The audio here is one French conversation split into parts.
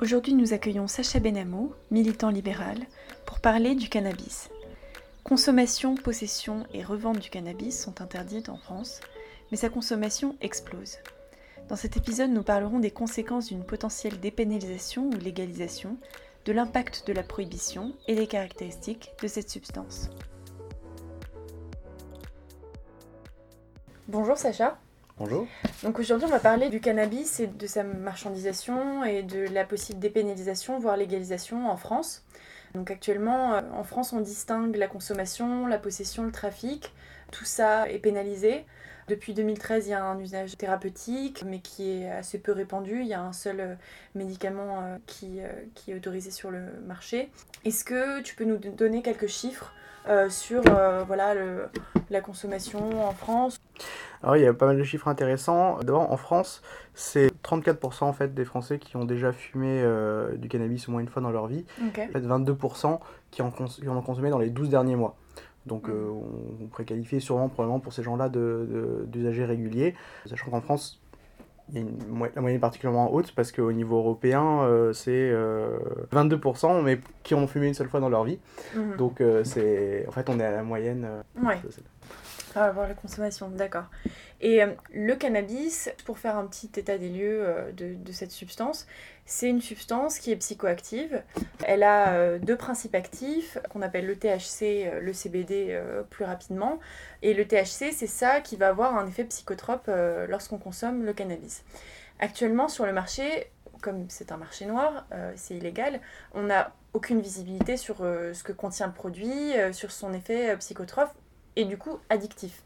Aujourd'hui, nous accueillons Sacha Benamou, militant libéral, pour parler du cannabis. Consommation, possession et revente du cannabis sont interdites en France, mais sa consommation explose. Dans cet épisode, nous parlerons des conséquences d'une potentielle dépénalisation ou légalisation, de l'impact de la prohibition et des caractéristiques de cette substance. Bonjour Sacha. Bonjour. Donc aujourd'hui, on va parler du cannabis et de sa marchandisation et de la possible dépénalisation, voire légalisation en France. Donc actuellement, euh, en France, on distingue la consommation, la possession, le trafic. Tout ça est pénalisé. Depuis 2013, il y a un usage thérapeutique, mais qui est assez peu répandu. Il y a un seul euh, médicament euh, qui, qui est autorisé sur le marché. Est-ce que tu peux nous donner quelques chiffres sur voilà, le, la consommation en France alors il y a pas mal de chiffres intéressants. D'abord en France, c'est 34% en fait des Français qui ont déjà fumé euh, du cannabis au moins une fois dans leur vie. En fait 22% qui en, ont consommé dans les 12 derniers mois. Donc mm. euh, on, pourrait qualifier sûrement probablement pour ces gens-là d'usagers de, réguliers. Sachant qu'en France, il y a la moyenne est particulièrement haute parce qu'au niveau européen, euh, c'est 22%, mais qui ont fumé une seule fois dans leur vie. Mm. Donc c'est en fait on est à la moyenne. Ouais. Ah, avoir la consommation, d'accord. Et euh, le cannabis, pour faire un petit état des lieux euh, de, de, cette substance, c'est une substance qui est psychoactive. Elle a euh, deux principes actifs qu'on appelle le THC, le CBD plus rapidement. Et le THC, c'est ça qui va avoir un effet psychotrope lorsqu'on consomme le cannabis. Actuellement, sur le marché, comme c'est un marché noir, c'est illégal, on n'a aucune visibilité sur ce que contient le produit, sur son effet psychotrope et du coup addictif.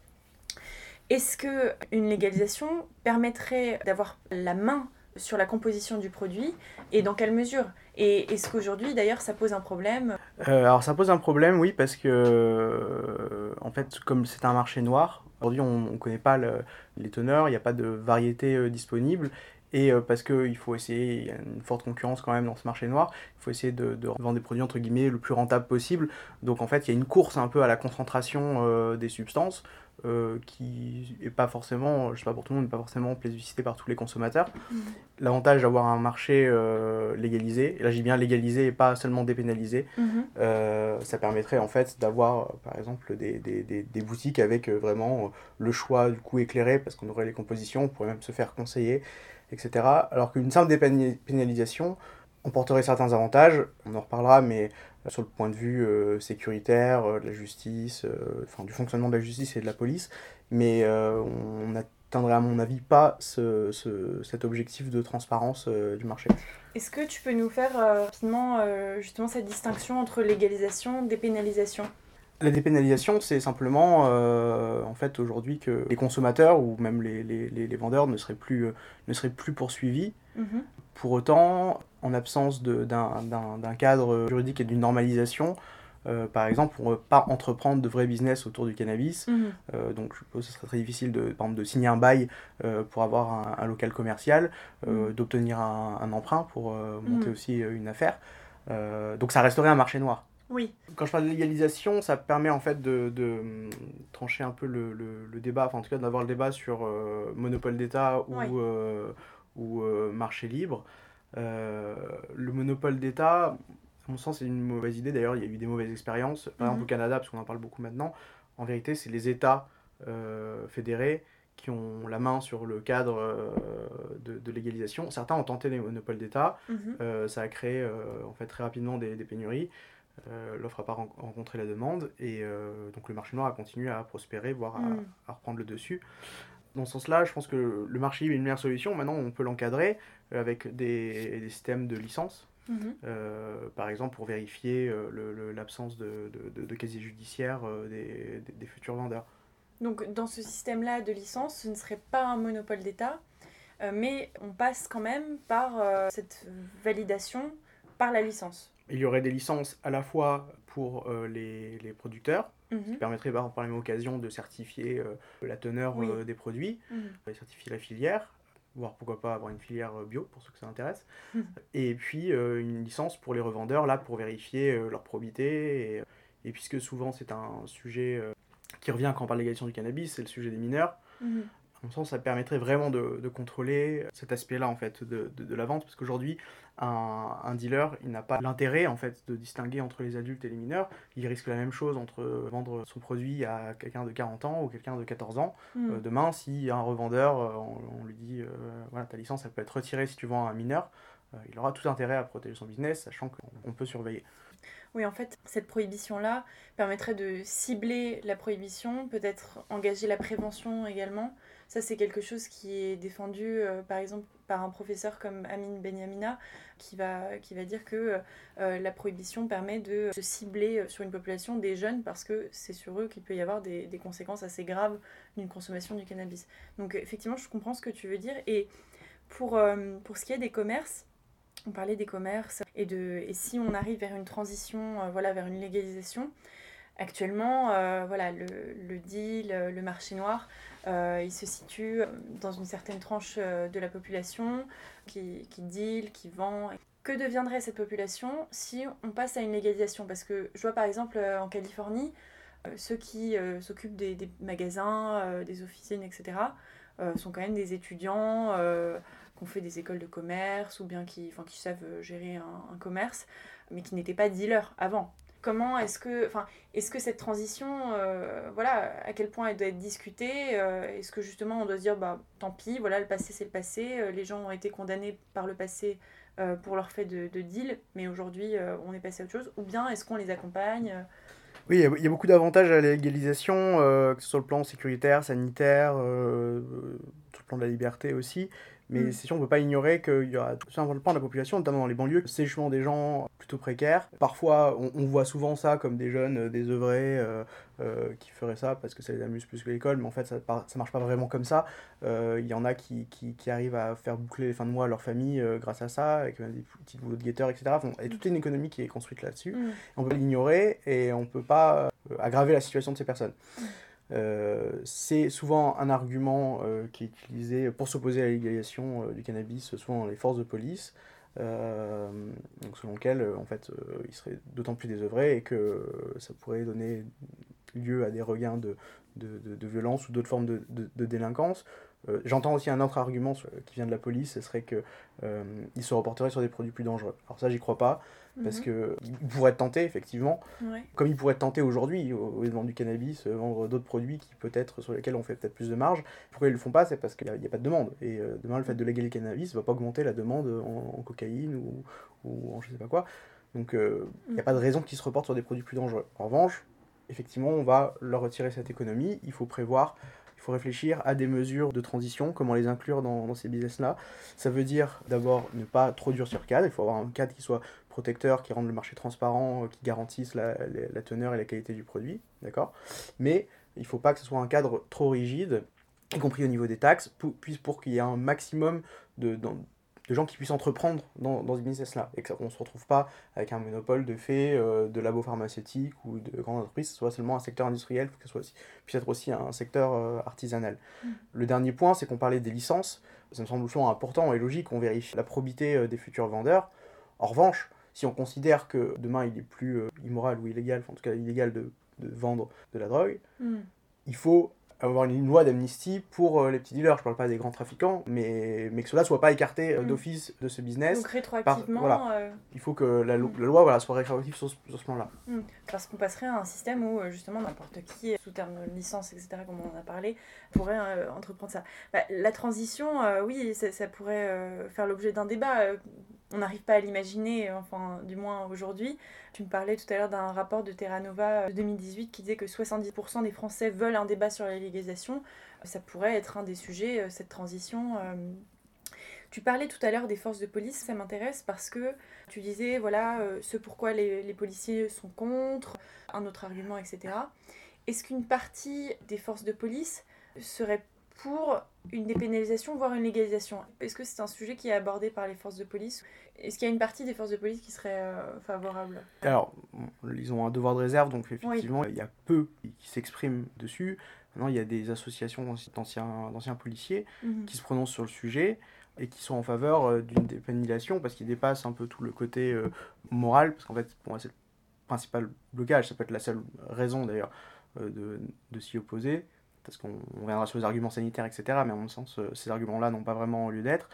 Est-ce que une légalisation permettrait d'avoir la main sur la composition du produit et dans quelle mesure? Et est-ce qu'aujourd'hui d'ailleurs ça pose un problème? Euh, Alors ça pose un problème oui parce que euh, en fait comme c'est un marché noir, aujourd'hui on ne connaît pas les teneurs, il n'y a pas de variété euh, disponible et parce qu'il faut essayer, il y a une forte concurrence quand même dans ce marché noir, il faut essayer de, vendre des produits entre guillemets le plus rentable possible. Donc en fait, il y a une course un peu à la concentration des substances. Euh, qui est pas forcément, je sais pas pour tout le monde, pas forcément plébiscité par tous les consommateurs. Mm. L'avantage d'avoir un marché euh, légalisé, et là j'ai bien légalisé et pas seulement dépénalisé, mm-hmm. euh, ça permettrait en fait d'avoir par exemple des, des, des, des boutiques avec vraiment le choix du coup éclairé parce qu'on aurait les compositions, on pourrait même se faire conseiller, etc. Alors qu'une simple dépénalisation, on porterait certains avantages, on en reparlera, mais sur le point de vue euh, sécuritaire, euh, de la justice, euh, enfin du fonctionnement de la justice et de la police, mais on n'atteindrait à mon avis pas ce, cet objectif de transparence du marché. Est-ce que tu peux nous faire rapidement justement cette distinction entre légalisation et dépénalisation? La dépénalisation, c'est simplement, en fait, aujourd'hui que les consommateurs ou même les, les, les vendeurs ne seraient plus, ne seraient plus poursuivis. Mhm. Pour autant, en absence d'un cadre juridique et d'une normalisation, euh, par exemple, on ne peut pas entreprendre de vrais business autour du cannabis. Mhm. Euh, donc, je suppose que ce serait très difficile de, de signer un bail euh, pour avoir un, local commercial, mhm. d'obtenir un, emprunt pour monter aussi une affaire. donc, ça resterait un marché noir. Oui. Quand je parle de légalisation, ça permet en fait de, de trancher un peu le, le, débat, enfin en tout cas d'avoir le débat sur monopole d'État ou, ou marché libre. Euh, le monopole d'État, à mon sens, c'est une mauvaise idée. D'ailleurs, il y a eu des mauvaises expériences. Par exemple, au mhm. Canada, parce qu'on en parle beaucoup maintenant, en vérité, c'est les États euh, fédérés qui ont la main sur le cadre euh, de, légalisation. Certains ont tenté les monopoles d'État. Mhm. ça a créé en fait très rapidement des, pénuries. L'offre n'a pas rencontré la demande et donc le marché noir a continué à prospérer, voire à, mhm. à reprendre le dessus dans ce sens-là, je pense que le marché est une meilleure solution. Maintenant, on peut l'encadrer euh, avec des, systèmes de licence. Mhm. Euh, par exemple, pour vérifier euh, l'absence de, de, casier judiciaire des, des, futurs vendeurs. Donc, dans ce système-là de licence, ce ne serait pas un monopole d'État, mais on passe quand même par cette validation par la licence. Il y aurait des licences à la fois pour les, les producteurs, Mhm. qui permettrait par, la même occasion de certifier euh, la teneur euh, des produits, mhm. certifier la filière, voire pourquoi pas avoir une filière euh, bio pour ceux que ça intéresse, mhm. et puis une licence pour les revendeurs, là pour vérifier leur probité, et, et, puisque souvent c'est un sujet qui revient quand on parle de légalisation du cannabis, c'est le sujet des mineurs. Mon sens, ça permettrait vraiment de, contrôler cet aspect-là en fait de, de, la vente, parce qu'aujourd'hui, un, un, dealer, il n'a pas l'intérêt en fait de distinguer entre les adultes et les mineurs. Il risque la même chose entre vendre son produit à quelqu'un de 40 ans ou quelqu'un de 14 ans. Hmm. Euh, demain, si un revendeur, euh, on, lui dit, euh, voilà, ta licence, elle peut être retirée si tu vends à un mineur, il aura tout intérêt à protéger son business, sachant qu'on peut surveiller. Oui, en fait, cette prohibition-là permettrait de cibler la prohibition, peut-être engager la prévention également. Ça, c'est quelque chose qui est défendu, euh, par exemple, par un professeur comme Amin Benyamina, qui va, dire que euh, la prohibition permet de se cibler sur une population des jeunes parce que c'est sur eux qu'il peut y avoir des, conséquences assez graves d'une consommation du cannabis. Donc, effectivement, je comprends ce que tu veux dire. Et pour, euh, pour ce qui est des commerces, on parlait des commerces et, de, et si on arrive vers une transition, euh, voilà, vers une légalisation, actuellement, euh, voilà, le, le, deal, euh, le marché noir, il se situe dans une certaine tranche de la population qui, qui deal, qui vend. Que deviendrait cette population si on passe à une légalisation? Parce que je vois par exemple en Californie, ceux qui s'occupent des, magasins, des officines, etc., sont quand même des étudiants qui ont fait des écoles de commerce ou bien qui, qui savent euh, gérer un, commerce, mais qui n'étaient pas dealers avant. Comment est-ce que, enfin, est-ce que cette transition, euh, voilà, à quel point elle doit être discutée euh, Est-ce que justement on doit se dire, bah, tant pis, voilà, le passé c'est le passé, les gens ont été condamnés par le passé pour leur fait de, de deal, mais aujourd'hui on est passé à autre chose Ou bien est-ce qu'on les accompagne oui, il y, a beaucoup d'avantages à la légalisation, que ce soit le plan sécuritaire, sanitaire, tout le plan de la liberté aussi. Mais mm. c'est sûr, on ne peut pas ignorer qu'il y aura tout un pan de la population, notamment dans les banlieues, justement des gens plutôt précaires. Parfois, on, voit souvent ça comme des jeunes euh, désœuvrés euh, euh, qui feraient ça parce que ça les amuse plus que l'école, mais en fait, ça ne marche pas vraiment comme ça. Il y en a qui, qui, qui, arrivent à faire boucler les fins de mois à leur famille grâce à ça, avec des petits boulots de guetteurs, etc. Enfin, et toute une économie qui est construite là-dessus. Mm. On peut l'ignorer et on ne peut pas aggraver la situation de ces personnes. Mm. Euh, c'est souvent un argument euh, qui est utilisé pour s'opposer à la légalisation euh, du cannabis, souvent les forces de police, donc selon lequel en fait, il serait d'autant plus désœuvré et que ça pourrait donner lieu à des regains de, de, de, violence ou d'autres formes de, de, délinquance. J'entends aussi un autre argument qui vient de la police, ce serait qu'il il se reporterait sur des produits plus dangereux. Alors ça, j'y crois pas parce mhm. qu'il pourrait être tenté, effectivement, comme il pourrait être tenté aujourd'hui, au lieu de vendre du cannabis, euh, vendre d'autres produits qui peut-être sur lesquels on fait peut-être plus de marge. Pourquoi ils ne le font pas? C'est parce qu'il n'y a, pas de demande. Et euh, demain, le fait de légaliser le cannabis ne va pas augmenter la demande en, cocaïne ou, ou, en je sais pas quoi. Donc euh, il n'y a mm. pas de raison qu'ils se reportent sur des produits plus dangereux. En revanche, effectivement, on va leur retirer cette économie. Il faut prévoir il réfléchir à des mesures de transition, comment les inclure dans, ces business-là. Ça veut dire d'abord ne pas trop durcir le cadre, il faut avoir un cadre qui soit protecteur, qui rende le marché transparent, euh, qui garantisse la, la, teneur et la qualité du produit, d'accord? Mais il ne faut pas que ce soit un cadre trop rigide, y compris au niveau des taxes, pour, pour qu'il y ait un maximum de, de gens qui puissent entreprendre dans, dans ce business-là, et qu'on ne se retrouve pas avec un monopole de fait euh, de labos pharmaceutiques ou de grandes entreprises, ce soit seulement un secteur industriel, que ce soit aussi, puisse être aussi un secteur euh, artisanal. Mm. Le dernier point, c'est qu'on parlait des licences, ça me semble souvent important et logique, on vérifie la probité euh, des futurs vendeurs. En revanche, si on considère que demain il est plus immoral ou illégal, en tout cas illégal de, de vendre de la drogue, mm. il faut avoir une loi d'amnistie pour euh, les petits dealers. Je parle pas des grands trafiquants, mais, mais que cela soit pas écarté euh, mm. d'office de ce business. Donc rétroactivement. voilà. Euh, il faut que la, la loi voilà, soit rétroactive sur, sur ce plan-là. Mm. Parce qu'on passerait à un système où justement n'importe qui, sous terme de licence, etc., comme on en a parlé, pourrait entreprendre ça. Bah, la transition, oui, ça, ça pourrait faire l'objet d'un débat on n'arrive pas à l'imaginer, enfin du moins aujourd'hui. Tu me parlais tout à l'heure d'un rapport de Terra Nova de 2018 qui disait que 70% des Français veulent un débat sur la Ça pourrait être un des sujets, euh, cette transition. Euh. Tu parlais tout à l'heure des forces de police, ça m'intéresse parce que tu disais, voilà, euh, ce pourquoi les policiers sont contre, un autre argument, etc. Est-ce qu'une partie des forces de police serait pour une dépénalisation, voire une légalisation. Est-ce que c'est un sujet qui est abordé par les forces de police Est-ce qu'il y a une partie des forces de police qui serait euh, favorable? Alors, ils ont un devoir de réserve, donc effectivement, il y a peu qui s'expriment dessus. Maintenant, il y a des associations d'anciens policiers mhm. qui se prononcent sur le sujet et qui sont en faveur euh, d'une dépénalisation parce qu'ils dépassent un peu tout le côté euh, moral, parce qu'en fait, pour moi, c'est le principal blocage, ça peut être la seule raison d'ailleurs de, de s'y opposer parce qu'on reviendra sur les arguments sanitaires, etc. Mais à mon sens, ces arguments-là n'ont pas vraiment lieu d'être.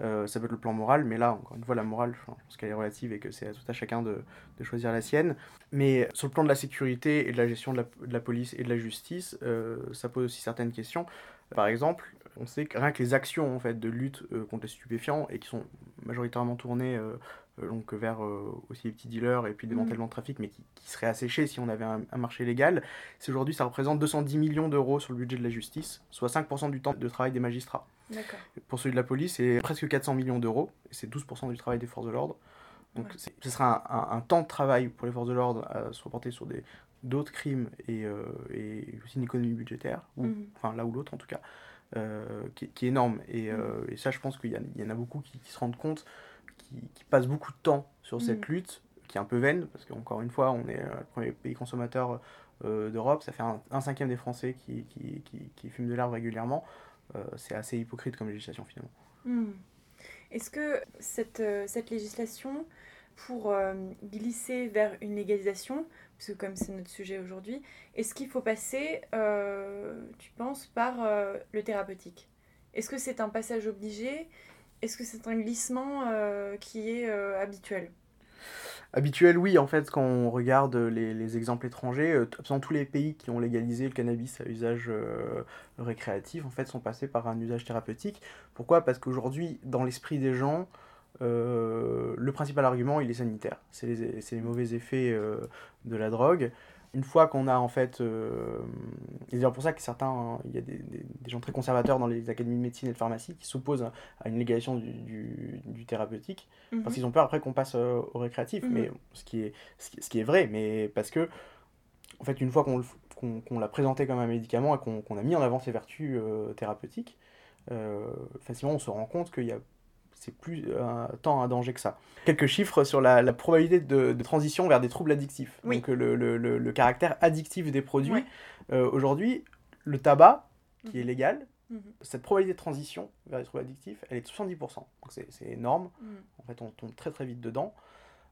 ça peut être le plan moral, mais là, encore une fois, la morale, je pense qu'elle est relative et que c'est à tout à chacun de, choisir la sienne. Mais sur le plan de la sécurité et de la gestion de la, police et de la justice, ça pose aussi certaines questions. Par exemple, on sait que rien que les actions en fait, de lutte contre les stupéfiants, et qui sont majoritairement tournées euh, donc vers euh, aussi les petits dealers et puis mm. de trafic, mais qui, qui serait asséché si on avait un, marché légal. C'est aujourd'hui, ça représente 210 millions d'euros sur le budget de la justice, soit 5% du temps de travail des magistrats. Pour celui de la police, c'est presque 400 millions d'euros, et c'est 12% du travail des forces de l'ordre. Donc ce sera un, temps de travail pour les forces de l'ordre à se reporter sur des d'autres crimes et, euh, et, aussi une économie budgétaire, ou, mm. enfin là ou l'autre en tout cas, qui, qui, est énorme. Et, mm. et ça, je pense qu'il y, y, en a beaucoup qui, qui se rendent compte qui, passe beaucoup de temps sur cette mm. lutte, qui est un peu vaine, parce qu'encore une fois, on est euh, le premier pays consommateur euh, d'Europe, ça fait un, cinquième des Français qui, qui, qui, fument de l'herbe régulièrement. Euh, c'est assez hypocrite comme législation finalement. Mm. Est-ce que cette, cette législation, pour glisser vers une légalisation, parce que comme c'est notre sujet aujourd'hui, est-ce qu'il faut passer, tu penses, par le thérapeutique? Est-ce que c'est un passage obligé? Est-ce que c'est un glissement euh, qui est euh, habituel? Habituel, oui. En fait, quand on regarde les, exemples étrangers, euh, absolument tous les pays qui ont légalisé le cannabis à usage récréatif, en fait, sont passés par un usage thérapeutique. Pourquoi? Parce qu'aujourd'hui, dans l'esprit des gens, le principal argument, il est sanitaire. C'est les, les, mauvais effets de la drogue une fois qu'on a en fait. Euh, c'est d'ailleurs pour ça que certains. Hein, il y a des, des, gens très conservateurs dans les académies de médecine et de pharmacie qui s'opposent à une légalisation du, du, thérapeutique. Parce mhm. qu'ils ont peur après qu'on passe euh, au récréatif. Mhm. Mais ce qui, est, ce qui, est vrai, mais parce que. En fait, une fois qu'on qu'on l'a présenté comme un médicament et qu'on a mis en avant ses vertus euh, thérapeutiques, facilement on se rend compte qu'il y a c'est plus euh, tant un danger que ça. Quelques chiffres sur la, probabilité de, transition vers des troubles addictifs. Donc le, le, le, caractère addictif des produits. Euh, aujourd'hui, le tabac, qui est mhm. légal, mhm. cette probabilité de transition vers des troubles addictifs, elle est de 70%. Donc c'est énorme. Mhm. En fait, on tombe très très vite dedans.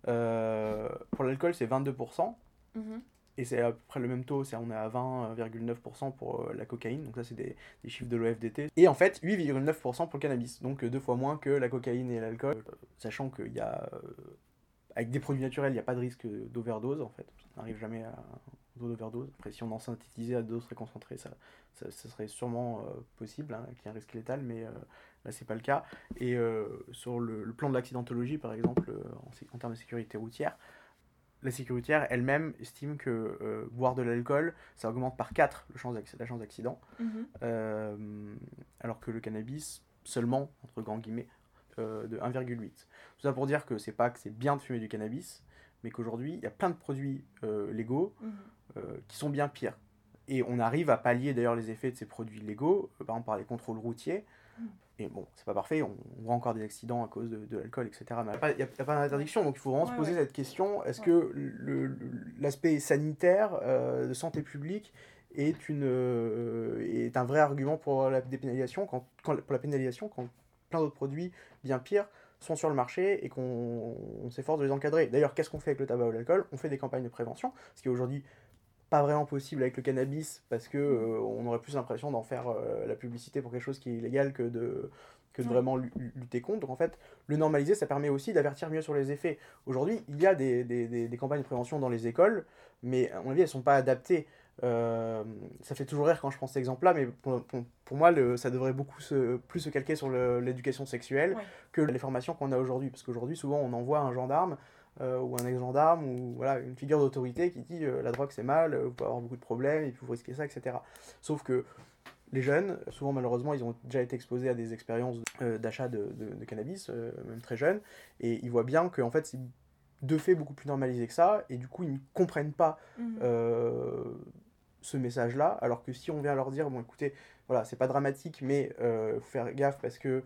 Euh, pour l'alcool, c'est 22% et c'est à peu près le même taux, on est à 20,9% pour euh, la cocaïne, donc ça c'est des, des, chiffres de l'OFDT. Et en fait 8,9% pour le cannabis, donc euh, deux fois moins que la cocaïne et l'alcool, sachant qu'il y a euh, avec des produits naturels, il n'y a pas de risque d'overdose en fait, ça n'arrive jamais à d'overdose. Après si on en synthétisait à doses très concentrées, ça, ça, serait sûrement possible, hein, qu'il y ait un risque létal, mais là c'est pas le cas. Et sur le, plan de l'accidentologie par exemple, en termes de sécurité routière, la sécuritaire elle-même estime que euh, boire de l'alcool, ça augmente par 4 le chance la chance d'accident, mhm. euh, alors que le cannabis, seulement, entre grands guillemets, euh, de 1,8. Tout ça pour dire que c'est pas que c'est bien de fumer du cannabis, mais qu'aujourd'hui, il y a plein de produits légaux mhm. qui sont bien pires. Et on arrive à pallier d'ailleurs les effets de ces produits légaux, par exemple par les contrôles routiers, et bon, c'est pas parfait, on, voit encore des accidents à cause de, de l'alcool, etc. Mais il n'y a, pas d'interdiction, donc il faut vraiment se poser cette question est-ce que l'aspect sanitaire euh, de santé publique est, une, euh, est un vrai argument pour la dépénalisation quand, quand, pour la pénalisation quand plein d'autres produits bien pires sont sur le marché et qu'on s'efforce de les encadrer? D'ailleurs, qu'est-ce qu'on fait avec le tabac ou l'alcool? On fait des campagnes de prévention, ce qui est aujourd'hui pas vraiment possible avec le cannabis parce que euh, on aurait plus l'impression d'en faire euh, la publicité pour quelque chose qui est illégal que de que de vraiment lutter contre. Donc en fait, le normaliser, ça permet aussi d'avertir mieux sur les effets. Aujourd'hui, il y a des, des, des, campagnes de prévention dans les écoles, mais à mon avis, elles sont pas adaptées. Euh, ça fait toujours rire quand je pense cet exemple-là, mais pour, pour, moi, le, ça devrait beaucoup se, plus se calquer sur l'éducation sexuelle que les formations qu'on a aujourd'hui. Parce qu'aujourd'hui, souvent, on envoie un gendarme euh, ou un ex-gendarme, ou voilà, une figure d'autorité qui dit euh, la drogue c'est mal, euh, vous pouvez avoir beaucoup de problèmes, et puis vous risquez ça, etc. Sauf que les jeunes, souvent malheureusement, ils ont déjà été exposés à des expériences d'achat de, de, cannabis, même très jeunes, et ils voient bien que en fait c'est de fait beaucoup plus normalisé que ça, et du coup ils ne comprennent pas mhm. ce message-là, alors que si on vient leur dire, bon écoutez, voilà, c'est pas dramatique, mais il faut faire gaffe parce que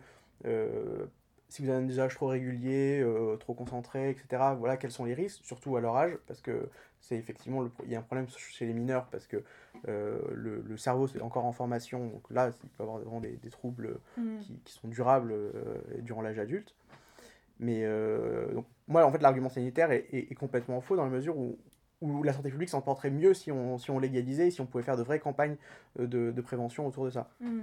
si vous avez un usage trop régulier, euh, trop concentré, etc., voilà quels sont les risques, surtout à leur âge, parce que c'est effectivement, il y a un problème chez les mineurs, parce que euh, le, le, cerveau c'est encore en formation, donc là il peut y avoir vraiment des, des troubles mm. qui, qui, sont durables euh, durant l'âge adulte. Mais donc, moi en fait l'argument sanitaire est, est, complètement faux dans la mesure où où la santé publique s'en porterait mieux si on, si on légalisait si on pouvait faire de vraies campagnes euh, de, de prévention autour de ça. Hmm.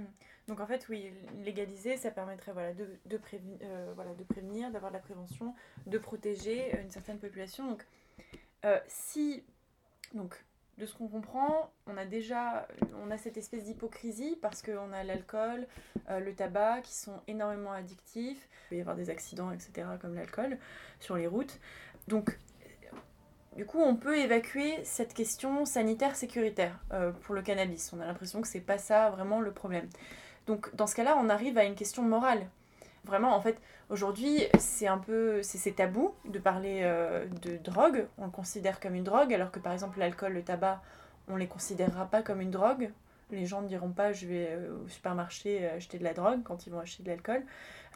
Donc en fait, oui, légaliser, ça permettrait voilà, de, de, euh, voilà, de prévenir, d'avoir de la prévention, de protéger une certaine population. Donc si, donc, de ce qu'on comprend, on a déjà on a cette espèce d'hypocrisie parce qu'on a l'alcool, le tabac qui sont énormément addictifs. Il peut y avoir des accidents, etc., comme l'alcool sur les routes. Donc du coup, on peut évacuer cette question sanitaire sécuritaire euh, pour le cannabis. On a l'impression que c'est pas ça vraiment le problème. Donc, dans ce cas-là, on arrive à une question morale. Vraiment, en fait, aujourd'hui, c'est un peu, c'est tabou de parler euh, de drogue. On le considère comme une drogue, alors que par exemple l'alcool, le tabac, on les considérera pas comme une drogue. Les gens ne diront pas je vais euh, au supermarché acheter de la drogue quand ils vont acheter de l'alcool.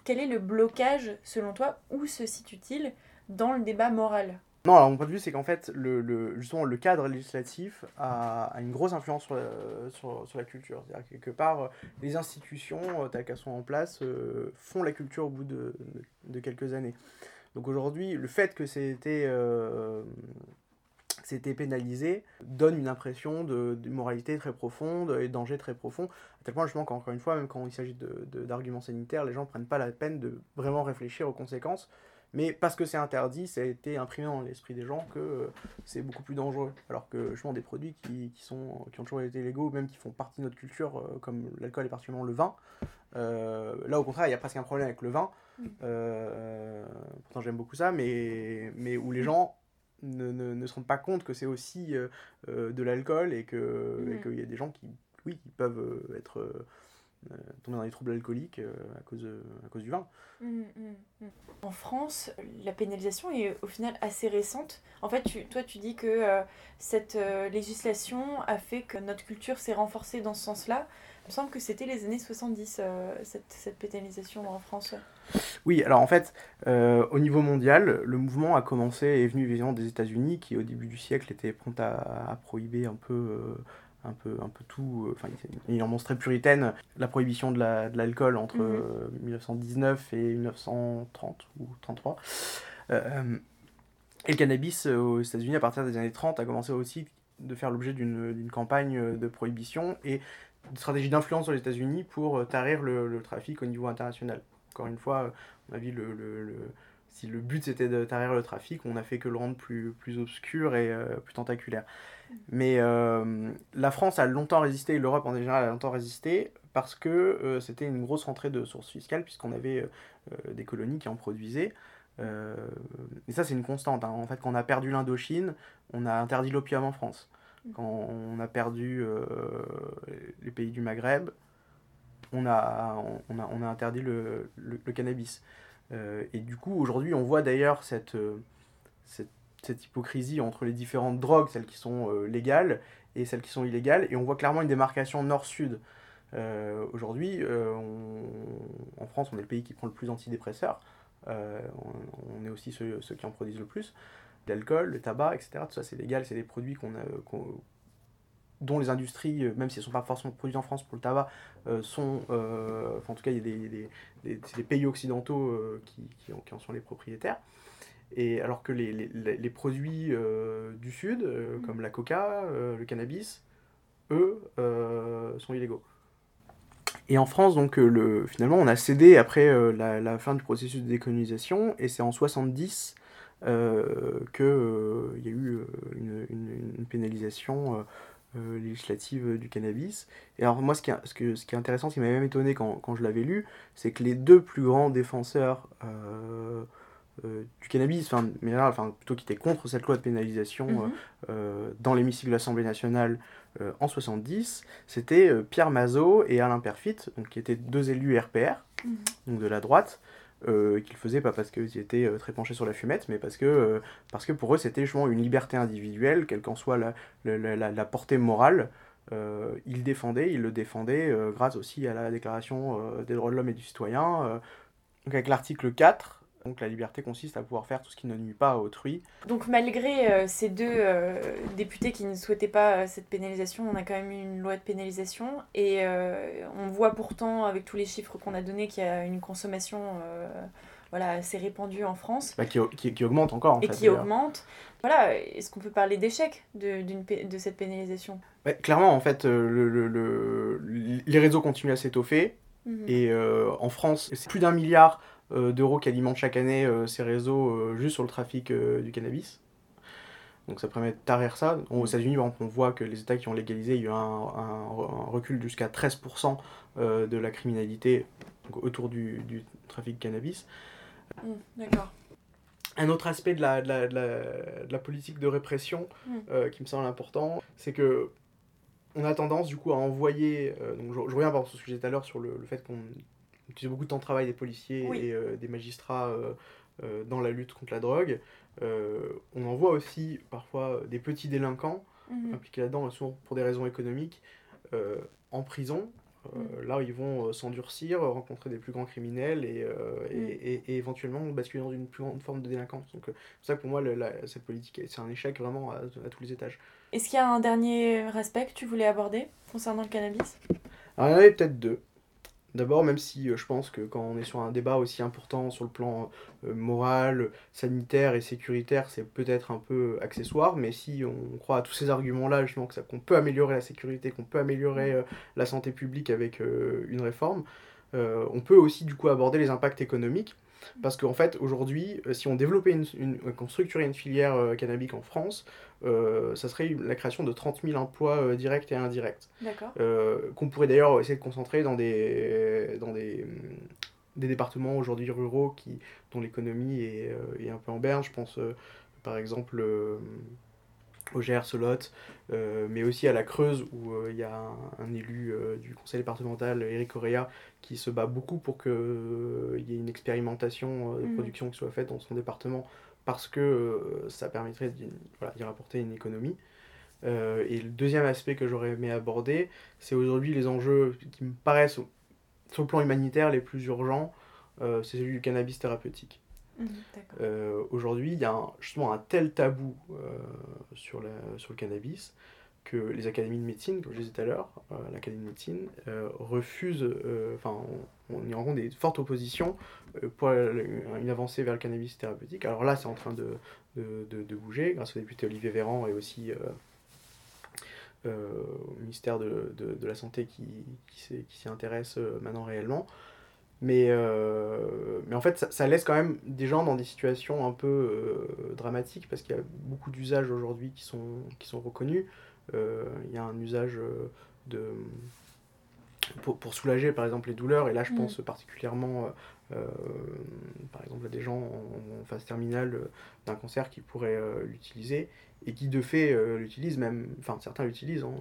Quel est le blocage, selon toi, où se situe-t-il dans le débat moral? Non, alors mon point de vue, c'est qu'en fait, le, le, justement, le cadre législatif a, une grosse influence sur, sur, sur la culture. C'est-à-dire quelque part, les institutions, euh, telles qu'elles sont en place, euh, font la culture au bout de, de, quelques années. Donc aujourd'hui, le fait que c'était euh, pénalisé donne une impression de, de, moralité très profonde et de danger très profond, à tel point justement qu'encore une fois, même quand il s'agit d'arguments sanitaires, les gens ne prennent pas la peine de vraiment réfléchir aux conséquences mais parce que c'est interdit, ça a été imprimé dans l'esprit des gens que euh, c'est beaucoup plus dangereux. Alors que justement des produits qui, qui, sont, qui ont toujours été légaux, même qui font partie de notre culture, euh, comme l'alcool et particulièrement le vin, euh, là au contraire il y a presque un problème avec le vin. Pourtant j'aime beaucoup ça, mais, mais où les gens ne, ne, ne se rendent pas compte que c'est aussi de l'alcool et qu'il y a des gens qui, oui, qui peuvent être euh, tomber dans les troubles alcooliques euh, à, cause, à cause du vin. Mmh, mmh, mmh. En France, la pénalisation est au final assez récente. En fait, tu, toi, tu dis que euh, cette législation a fait que notre culture s'est renforcée dans ce sens-là. Il me semble que c'était les années 70, cette, cette, pénalisation en France. Oui, alors en fait, au niveau mondial, le mouvement a commencé et est venu évidemment des États-Unis, qui au début du siècle étaient prompt à, à prohiber un peu un peu, un peu tout, euh, enfin il en très puritaine, la prohibition de l'alcool entre 1919 mhm. euh, et 1930 ou 33. Euh, et le cannabis aux États-Unis à partir des années 30 a commencé aussi de faire l'objet d'une campagne de prohibition et de stratégie d'influence aux États-Unis pour tarir le, trafic au niveau international. Encore une fois, on a vu le, le, si le but c'était de tarir le trafic, on n'a fait que le rendre plus, plus obscur et plus tentaculaire. Mais euh, la France a longtemps résisté, l'Europe en général a longtemps résisté, parce que euh, c'était une grosse rentrée de sources fiscales, puisqu'on avait euh, des colonies qui en produisaient. et ça, c'est une constante. Hein. En fait, quand on a perdu l'Indochine, on a interdit l'opium en France. Quand on a perdu les pays du Maghreb, on a, on a, on a interdit le cannabis. Et du coup, aujourd'hui, on voit d'ailleurs cette, cette cette hypocrisie entre les différentes drogues, celles qui sont euh, légales et celles qui sont illégales, et on voit clairement une démarcation nord-sud. Euh, aujourd'hui, euh, en France, on est le pays qui prend le plus d'antidépresseurs, on, est aussi ceux, qui en produisent le plus, l'alcool, le tabac, etc. Tout ça c'est légal, c'est des produits qu'on dont les industries, même si elles ne sont pas forcément produites en France pour le tabac, sont, en tout cas, il y a des, des, des pays occidentaux qui, qui, en sont les propriétaires. Et alors que les, les, les produits euh, du Sud, euh, mm. comme la coca, euh, le cannabis, eux, sont illégaux. Et en France, donc, le, finalement, on a cédé après la, la, fin du processus de décolonisation, et c'est en 70 qu'il y a eu une, une, une pénalisation législative du cannabis. Et alors moi, ce qui, est, ce, que, ce qui est intéressant, ce qui m'a même étonné quand, quand je l'avais lu, c'est que les deux plus grands défenseurs euh, du cannabis, enfin, mais là, enfin, plutôt qui était contre cette loi de pénalisation mhm. euh, euh, dans l'hémicycle de l'Assemblée nationale en 70, c'était Pierre Mazot et Alain Perfit, donc, qui étaient deux élus RPR, mhm. donc de la droite, euh, qu'ils faisaient pas parce qu'ils étaient très penchés sur la fumette, mais parce que, parce que pour eux c'était justement une liberté individuelle, quelle qu'en soit la, portée morale. ils défendaient, ils le défendaient grâce aussi à la déclaration des droits de l'homme et du citoyen. donc avec l'article 4, donc la liberté consiste à pouvoir faire tout ce qui ne nuit pas à autrui. Donc malgré euh, ces deux euh, députés qui ne souhaitaient pas euh, cette pénalisation, on a quand même eu une loi de pénalisation et on voit pourtant avec tous les chiffres qu'on a donnés qu'il y a une consommation voilà, assez répandu en France. Bah, qui, qui, qui, augmente encore en et qui augmente. Voilà, est-ce qu'on peut parler d'échec de, de cette pénalisation? Bah, Clairement, en fait, le, le, le, les réseaux continuent à s'étoffer. Mhm. Et en France, c'est plus d'un milliard d'euros qui alimentent chaque année ces réseaux juste sur le trafic du cannabis. Donc ça permet de tarir ça. Aux États-Unis, on voit que les États qui ont légalisé, il y a eu un, un, recul jusqu'à 13% euh, de la criminalité autour du, du, trafic de cannabis. Mmh, d'accord. Un autre aspect de la, de la, de la, politique de répression mmh. euh, qui me semble important, c'est que on a tendance du coup à envoyer. Euh, donc je, reviens par ce que j'ai tout à l'heure sur le, le fait qu'on utilise beaucoup de temps de travail des policiers et des magistrats dans la lutte contre la drogue. Euh, on en voit aussi parfois des petits délinquants mhm. impliqués là-dedans, souvent pour des raisons économiques, euh, en prison. Euh, mhm. Là, ils vont s'endurcir, rencontrer des plus grands criminels et, mhm. et, éventuellement basculer dans une plus grande forme de délinquance. Donc, c'est ça que pour moi, cette politique, c'est un échec vraiment à, tous les étages. Est-ce qu'il y a un dernier aspect que tu voulais aborder concernant le cannabis? Alors, il y en avait peut-être deux. D'abord, même si euh, je pense que quand on est sur un débat aussi important sur le plan euh, moral, sanitaire et sécuritaire, c'est peut-être un peu accessoire, mais si on croit à tous ces arguments-là, justement, qu'on peut améliorer la sécurité, qu'on peut améliorer euh, la santé publique avec une réforme, on peut aussi du coup aborder les impacts économiques. Parce qu'en fait, aujourd'hui, euh, si on développait une, une, qu'on structurait une filière euh, cannabique en France, euh, ça serait la création de 30 000 emplois directs et indirects. qu'on pourrait d'ailleurs essayer de concentrer dans des, dans des, des départements aujourd'hui ruraux qui, dont l'économie est, est, un peu en berne. Je pense par exemple au Gers, Lot, euh, mais aussi à la Creuse où euh, il y a un, élu euh, du conseil départemental, Eric Correa, qui se bat beaucoup pour qu'il y ait une expérimentation de mm. production qui soit faite dans son département parce que ça permettrait d'y voilà, rapporter une économie. et le deuxième aspect que j'aurais aimé aborder, c'est aujourd'hui les enjeux qui me paraissent, sur le plan humanitaire, les plus urgents, c'est celui du cannabis thérapeutique. Mmh, euh, aujourd'hui, il y a justement un tel tabou euh, sur, le cannabis que les académies de médecine, comme je disais tout à l'heure, euh, l'Académie de médecine refuse, enfin, on, y rencontre des fortes oppositions pour une avancée vers le cannabis thérapeutique. Alors là, c'est en train de, bouger grâce au député Olivier Véran et aussi au ministère de, de, la Santé qui, qui s'y intéresse maintenant réellement. Mais, euh, mais en fait, ça, ça, laisse quand même des gens dans des situations un peu euh, dramatiques parce qu'il y a beaucoup d'usages aujourd'hui qui sont, qui sont reconnus. Euh, il y a un usage de, pour, pour, soulager par exemple les douleurs, et là je mm. pense particulièrement par exemple à des gens en, phase terminale d'un cancer qui pourraient l'utiliser et qui de fait euh, l'utilisent même, enfin certains l'utilisent en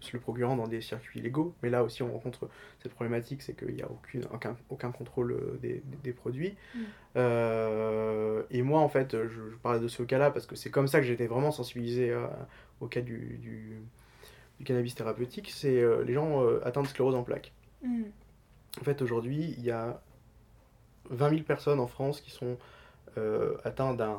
se le procurant dans des circuits légaux, mais là aussi on rencontre cette problématique, c'est qu'il n'y a aucune, aucun, aucun contrôle euh, des, des produits. Mm. Euh, et moi en fait, je, je parlais de ce cas-là parce que c'est comme ça que j'étais vraiment sensibilisé au cas du, du, du, cannabis thérapeutique, c'est les gens atteints de sclérose en plaques. Mm. En fait aujourd'hui, il y a 20 000 personnes en France qui sont atteintes d'un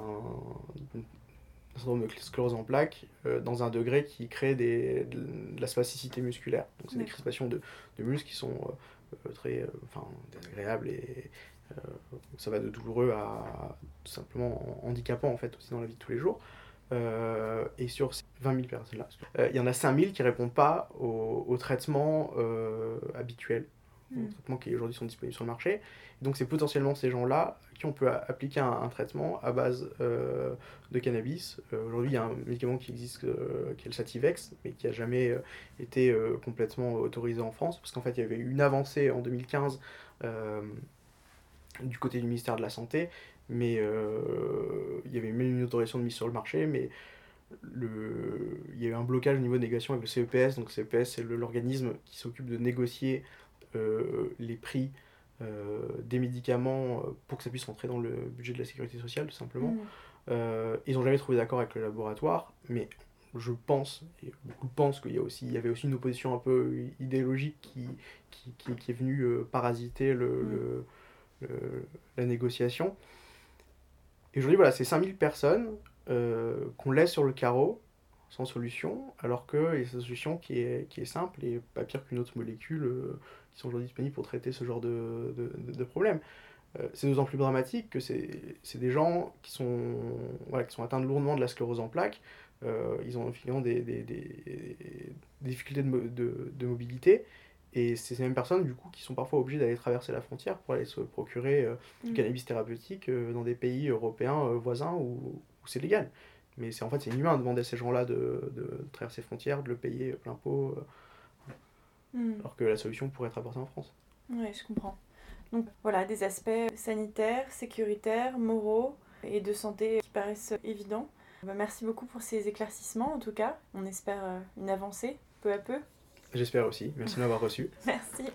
syndrome de sclérose en plaques euh, dans un degré qui crée des, de, la spasticité musculaire. Donc c'est des crispations de, de, muscles qui sont euh, euh, très enfin, désagréables et ça va de douloureux à, tout simplement handicapant en fait aussi dans la vie de tous les jours. et sur ces 20 000 personnes-là, il y en a 5 000 qui ne répondent pas au, au traitement habituel, au mm. traitement qui aujourd'hui sont disponibles sur le marché. Donc c'est potentiellement ces gens-là qui on peut appliquer un, traitement à base euh, de cannabis. Euh, aujourd'hui, il y a un médicament qui existe euh, qui est le Sativex, mais qui n'a jamais été complètement autorisé en France, parce qu'en fait, il y avait eu une avancée en 2015 du côté du ministère de la Santé, mais il y avait même une autorisation de mise sur le marché, mais le... il y a eu un blocage au niveau de négociation avec le CEPS. Donc, CEPS, c'est l'organisme qui s'occupe de négocier les prix euh, des médicaments euh, pour que ça puisse rentrer dans le budget de la sécurité sociale, tout simplement. Mm. Euh, ils n'ont jamais trouvé d'accord avec le laboratoire, mais je pense, et beaucoup pensent qu'il y, a aussi, il y avait aussi une opposition un peu idéologique qui, qui, qui, est venue parasiter le, mm. le, la négociation. Et aujourd'hui, voilà, c'est 5000 personnes qu'on laisse sur le carreau sans solution, alors qu'il y a cette solution qui est, qui est simple et pas pire qu'une autre molécule qui sont aujourd'hui disponibles pour traiter ce genre de, de, de problème. c'est d'autant plus dramatique que c'est des gens qui sont, voilà, qui sont atteints lourdement de la sclérose en plaques. ils ont finalement des, des, des, difficultés de, de, de, mobilité. Et c'est ces mêmes personnes, du coup, qui sont parfois obligées d'aller traverser la frontière pour aller se procurer du mmh. cannabis thérapeutique dans des pays européens voisins où, où c'est légal. Mais c'est en fait c'est inhumain de demander à ces gens-là de, de, traverser les frontières, de le payer plein pot, hmm. alors que la solution pourrait être apportée en France. Oui, je comprends. Donc voilà, des aspects sanitaires, sécuritaires, moraux et de santé qui paraissent évidents. Bah, merci beaucoup pour ces éclaircissements en tout cas. On espère euh, une avancée peu à peu. J'espère aussi. Merci de m'avoir reçu. Merci.